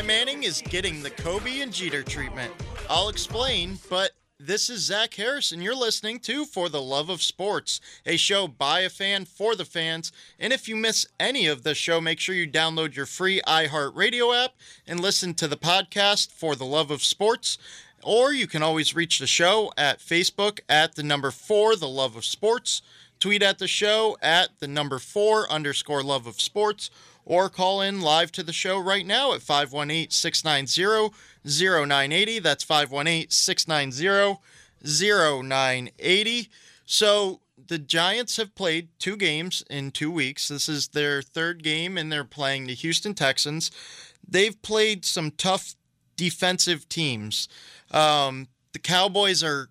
Eli Manning is getting the Kobe and Jeter treatment. I'll explain, but this is Zach Harris, and you're listening to For the Love of Sports, a show by a fan for the fans. And if you miss any of the show, make sure you download your free iHeartRadio app and listen to the podcast For the Love of Sports. Or you can always reach the show at Facebook at the number four, The Love of Sports. Tweet at the show at the number four underscore love of sports or call in live to the show right now at 518 690 0980. That's 518 690 0980. So the Giants have played two games in two weeks. This is their third game, and they're playing the Houston Texans. They've played some tough defensive teams. Um, the Cowboys are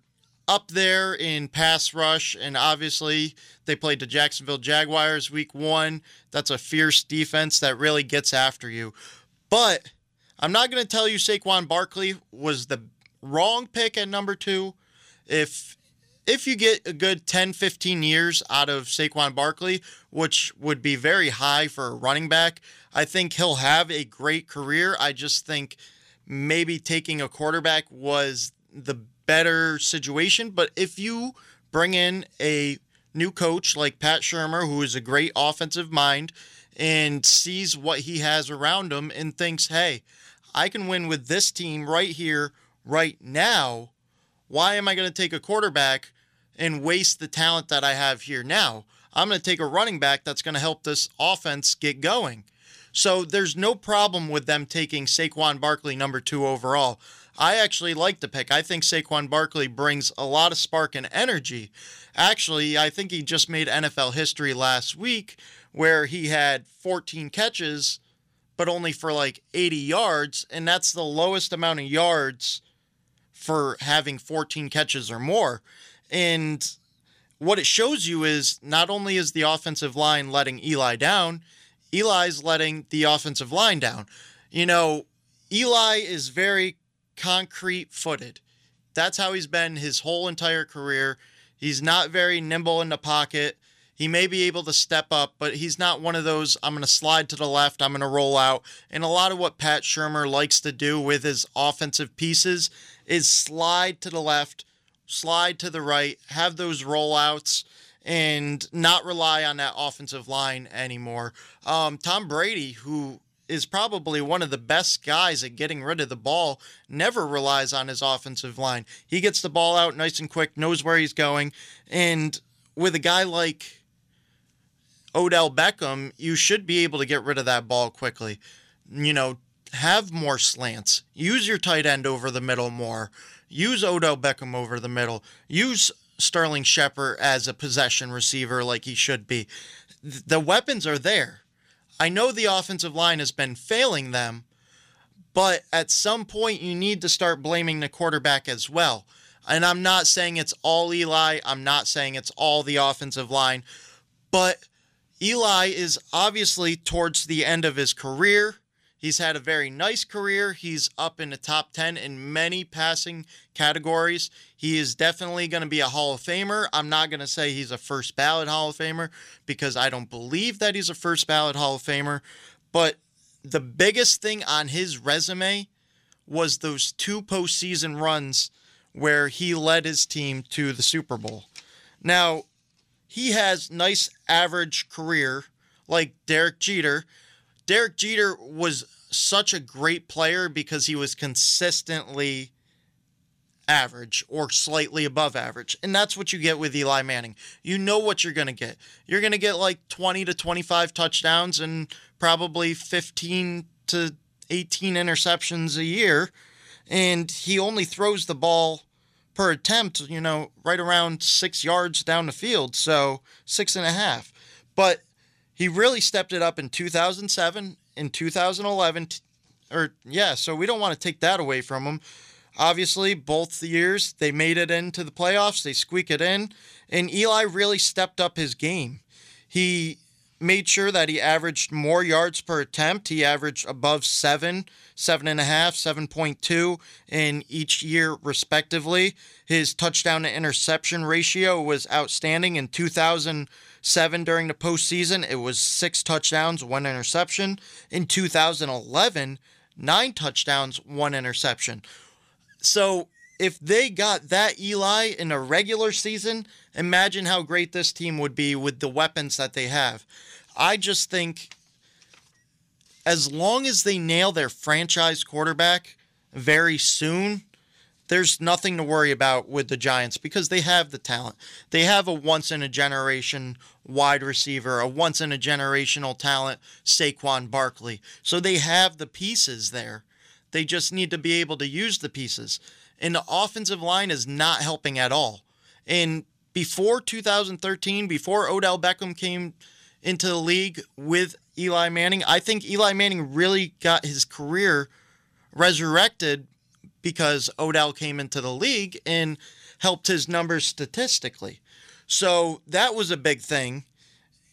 up there in pass rush, and obviously they played the Jacksonville Jaguars week one. That's a fierce defense that really gets after you. But I'm not going to tell you Saquon Barkley was the wrong pick at number two. If if you get a good 10, 15 years out of Saquon Barkley, which would be very high for a running back, I think he'll have a great career. I just think maybe taking a quarterback was the better situation. But if you bring in a new coach like Pat Shurmur, who is a great offensive mind and sees what he has around him and thinks, hey, I can win with this team right here, right now. Why am I going to take a quarterback and waste the talent that I have here now? I'm going to take a running back that's going to help this offense get going. So there's no problem with them taking Saquon Barkley number two overall. I actually like the pick. I think Saquon Barkley brings a lot of spark and energy. Actually, I think he just made NFL history last week where he had 14 catches, but only for like 80 yards. And that's the lowest amount of yards for having 14 catches or more. And what it shows you is not only is the offensive line letting Eli down, Eli's letting the offensive line down. You know, Eli is very concrete footed. That's how he's been his whole entire career. He's not very nimble in the pocket. He may be able to step up, but he's not one of those, I'm going to slide to the left, I'm going to roll out. And a lot of what Pat Shurmur likes to do with his offensive pieces is slide to the left, slide to the right, have those rollouts, and not rely on that offensive line anymore. Um, Tom Brady, who is probably one of the best guys at getting rid of the ball, never relies on his offensive line. He gets the ball out nice and quick, knows where he's going. And with a guy like Odell Beckham, you should be able to get rid of that ball quickly. You know, have more slants. Use your tight end over the middle more. Use Odell Beckham over the middle. Use Sterling Shepard as a possession receiver like he should be. The weapons are there. I know the offensive line has been failing them, but at some point you need to start blaming the quarterback as well. And I'm not saying it's all Eli, I'm not saying it's all the offensive line, but Eli is obviously towards the end of his career. He's had a very nice career. He's up in the top 10 in many passing categories. He is definitely going to be a Hall of Famer. I'm not going to say he's a first ballot Hall of Famer because I don't believe that he's a first ballot Hall of Famer. But the biggest thing on his resume was those two postseason runs where he led his team to the Super Bowl. Now, he has nice average career like Derek Jeter. Derek Jeter was such a great player because he was consistently average or slightly above average. And that's what you get with Eli Manning. You know what you're going to get. You're going to get like 20 to 25 touchdowns and probably 15 to 18 interceptions a year. And he only throws the ball per attempt, you know, right around six yards down the field. So six and a half. But he really stepped it up in 2007, in 2011, or yeah, so we don't want to take that away from him. Obviously, both the years they made it into the playoffs, they squeak it in, and Eli really stepped up his game. He made sure that he averaged more yards per attempt. He averaged above seven, seven and a half, 7.2 in each year, respectively. His touchdown to interception ratio was outstanding. In 2007, during the postseason, it was six touchdowns, one interception. In 2011, nine touchdowns, one interception. So if they got that Eli in a regular season, imagine how great this team would be with the weapons that they have. I just think as long as they nail their franchise quarterback very soon, there's nothing to worry about with the Giants because they have the talent. They have a once in a generation wide receiver, a once in a generational talent, Saquon Barkley. So they have the pieces there. They just need to be able to use the pieces. And the offensive line is not helping at all. And before 2013, before Odell Beckham came into the league with Eli Manning, I think Eli Manning really got his career resurrected because Odell came into the league and helped his numbers statistically. So that was a big thing.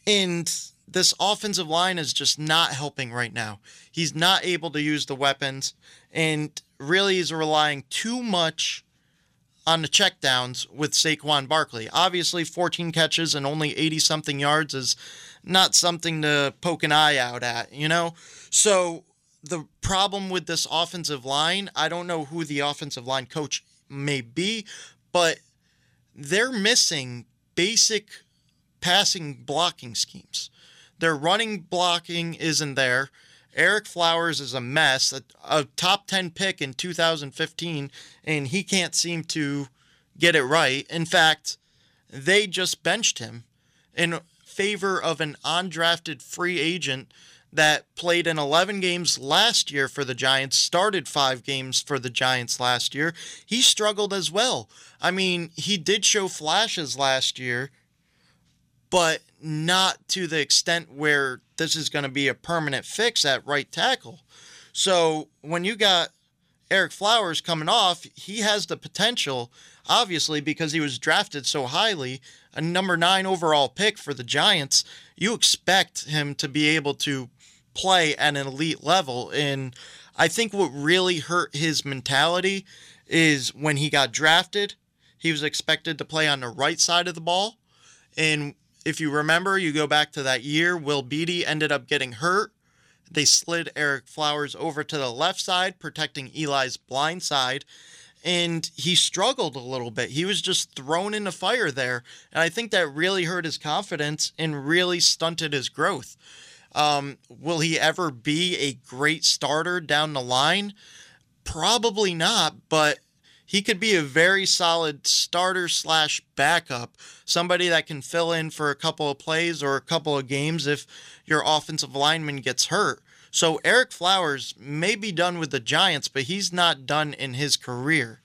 And this offensive line is just not helping right now. He's not able to use the weapons and really is relying too much on the checkdowns with Saquon Barkley. Obviously, 14 catches and only 80 something yards is not something to poke an eye out at, you know? So the problem with this offensive line, I don't know who the offensive line coach may be, but they're missing basic passing blocking schemes. Their running blocking isn't there. Ereck Flowers is a mess, a, a, top 10 pick in 2015, and he can't seem to get it right. In fact, they just benched him in favor of an undrafted free agent that played in 11 games last year for the Giants, started five games for the Giants last year. He struggled as well. I mean, he did show flashes last year, but not to the extent where this is going to be a permanent fix at right tackle. So when you got Ereck Flowers coming off, he has the potential, obviously, because he was drafted so highly, a number nine overall pick for the Giants. You expect him to be able to play at an elite level. And I think what really hurt his mentality is when he got drafted, he was expected to play on the right side of the ball. And if you remember, you go back to that year, Will Beatty ended up getting hurt. They slid Ereck Flowers over to the left side, protecting Eli's blind side. And he struggled a little bit. He was just thrown in the fire there. And I think that really hurt his confidence and really stunted his growth. Um, will he ever be a great starter down the line? Probably not, but he could be a very solid starter slash backup, somebody that can fill in for a couple of plays or a couple of games if your offensive lineman gets hurt. So Ereck Flowers may be done with the Giants, but he's not done in his career.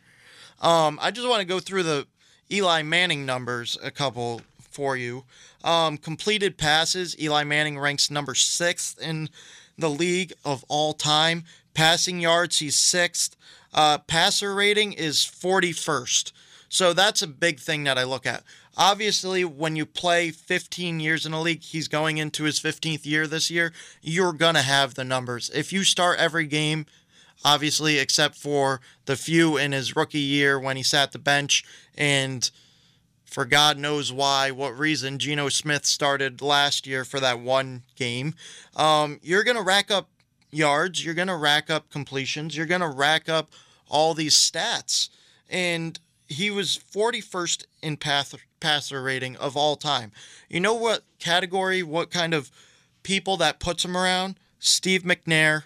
Um, I just want to go through the Eli Manning numbers a couple for you. Um, completed passes, Eli Manning ranks number sixth in the league of all time. Passing yards, he's sixth. Uh, passer rating is 41st. So that's a big thing that I look at. Obviously, when you play 15 years in a league, he's going into his 15th year this year, you're going to have the numbers. If you start every game, obviously, except for the few in his rookie year when he sat the bench and for God knows why, what reason, Geno Smith started last year for that one game, um, you're going to rack up yards, you're going to rack up completions, you're going to rack up all these stats. And he was 41st in path, passer rating of all time. You know what category, what kind of people that puts him around? Steve McNair,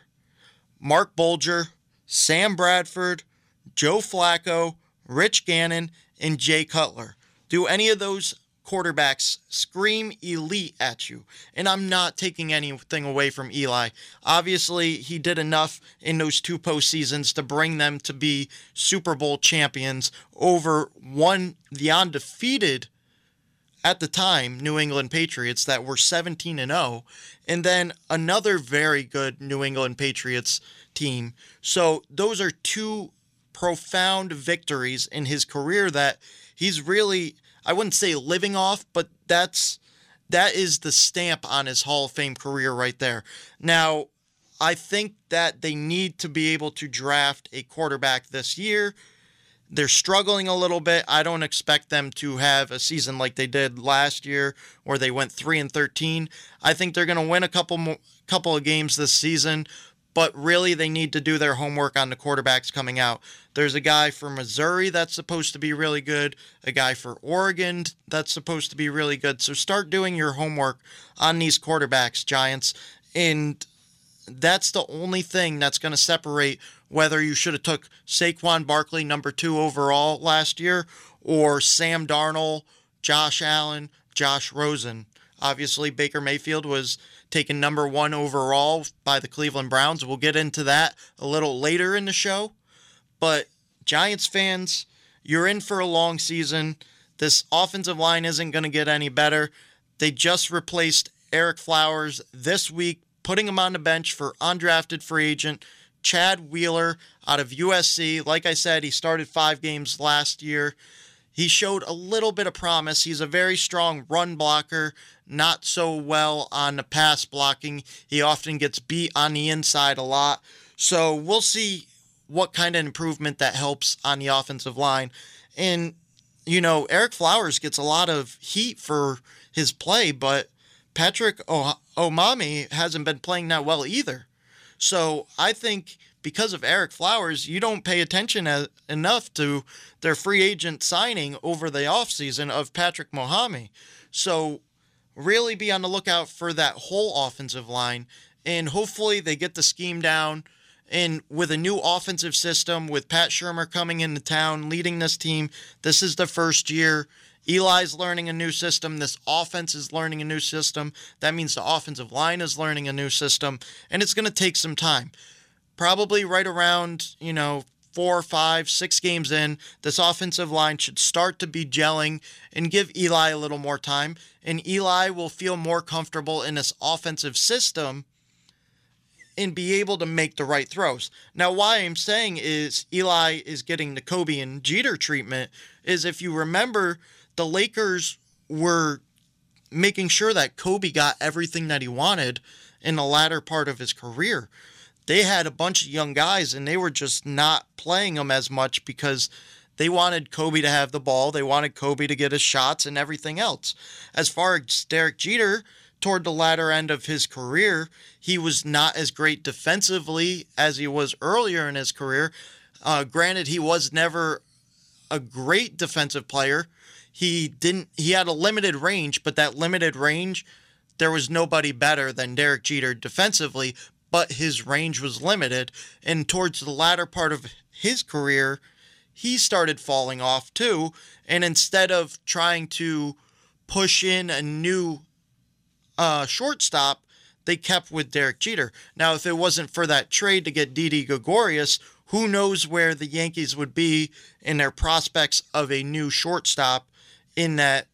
Marc Bulger, Sam Bradford, Joe Flacco, Rich Gannon, and Jay Cutler. Do any of those quarterbacks scream elite at you? And I'm not taking anything away from Eli. Obviously, he did enough in those two postseasons to bring them to be Super Bowl champions over one, the undefeated at the time New England Patriots that were 17 and 0 and then another very good New England Patriots team. So those are two profound victories in his career that he's really I wouldn't say living off, but that's that is the stamp on his Hall of Fame career right there. Now, I think that they need to be able to draft a quarterback this year. They're struggling a little bit. I don't expect them to have a season like they did last year where they went 3 and 13. I think they're going to win a couple more, couple of games this season, but really they need to do their homework on the quarterbacks coming out. There's a guy for Missouri that's supposed to be really good, a guy for Oregon that's supposed to be really good. So start doing your homework on these quarterbacks, Giants. And that's the only thing that's going to separate whether you should have took Saquon Barkley number 2 overall last year or Sam Darnold, Josh Allen, Josh Rosen. Obviously Baker Mayfield was taken number 1 overall by the Cleveland Browns. We'll get into that a little later in the show. But Giants fans, you're in for a long season. This offensive line isn't going to get any better. They just replaced Ereck Flowers this week, putting him on the bench for undrafted free agent Chad Wheeler out of USC. Like I said, he started five games last year. He showed a little bit of promise. He's a very strong run blocker, not so well on the pass blocking. He often gets beat on the inside a lot. So we'll see what kind of improvement that helps on the offensive line. And, you know, Ereck Flowers gets a lot of heat for his play, but Patrick o- Omameh hasn't been playing that well either. So I think because of Ereck Flowers, you don't pay attention as, enough to their free agent signing over the offseason of Patrick Omameh. So really be on the lookout for that whole offensive line. And hopefully they get the scheme down. And with a new offensive system, with Pat Shurmur coming into town, leading this team, this is the first year. Eli's learning a new system. This offense is learning a new system. That means the offensive line is learning a new system. And it's going to take some time. Probably right around, you know, four, five, six games in, this offensive line should start to be gelling and give Eli a little more time. And Eli will feel more comfortable in this offensive system and be able to make the right throws. Now, why I'm saying is Eli is getting the Kobe and Jeter treatment is if you remember, the Lakers were making sure that Kobe got everything that he wanted in the latter part of his career. They had a bunch of young guys and they were just not playing them as much because they wanted Kobe to have the ball. They wanted Kobe to get his shots and everything else. As far as Derek Jeter, toward the latter end of his career, he was not as great defensively as he was earlier in his career. Uh, granted, he was never a great defensive player. He didn't. He had a limited range, but that limited range, there was nobody better than Derek Jeter defensively. But his range was limited, and towards the latter part of his career, he started falling off too. And instead of trying to push in a new uh, shortstop, they kept with Derek Jeter. Now, if it wasn't for that trade to get Didi Gregorius, who knows where the Yankees would be in their prospects of a new shortstop in that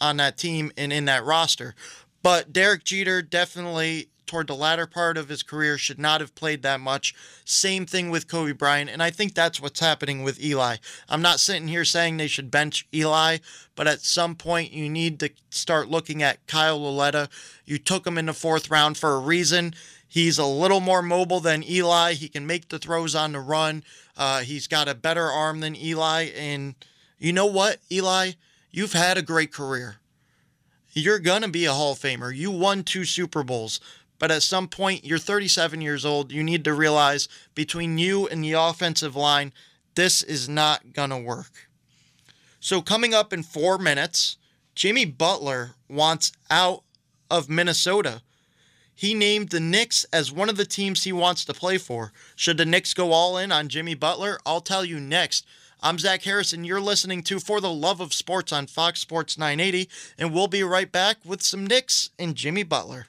on that team and in that roster. But Derek Jeter definitely toward the latter part of his career should not have played that much. Same thing with Kobe Bryant, and I think that's what's happening with Eli. I'm not sitting here saying they should bench Eli, but at some point you need to start looking at Kyle Lauletta. You took him in the fourth round for a reason. He's a little more mobile than Eli. He can make the throws on the run. Uh, he's got a better arm than Eli, and you know what, Eli? You've had a great career. You're going to be a Hall of Famer. You won two Super Bowls. But at some point, you're 37 years old. You need to realize between you and the offensive line, this is not going to work. So, coming up in four minutes, Jimmy Butler wants out of Minnesota. He named the Knicks as one of the teams he wants to play for. Should the Knicks go all in on Jimmy Butler? I'll tell you next I'm Zach Harrison. you're listening to For the Love of Sports on Fox Sports 980. And we'll be right back with some Knicks and Jimmy Butler.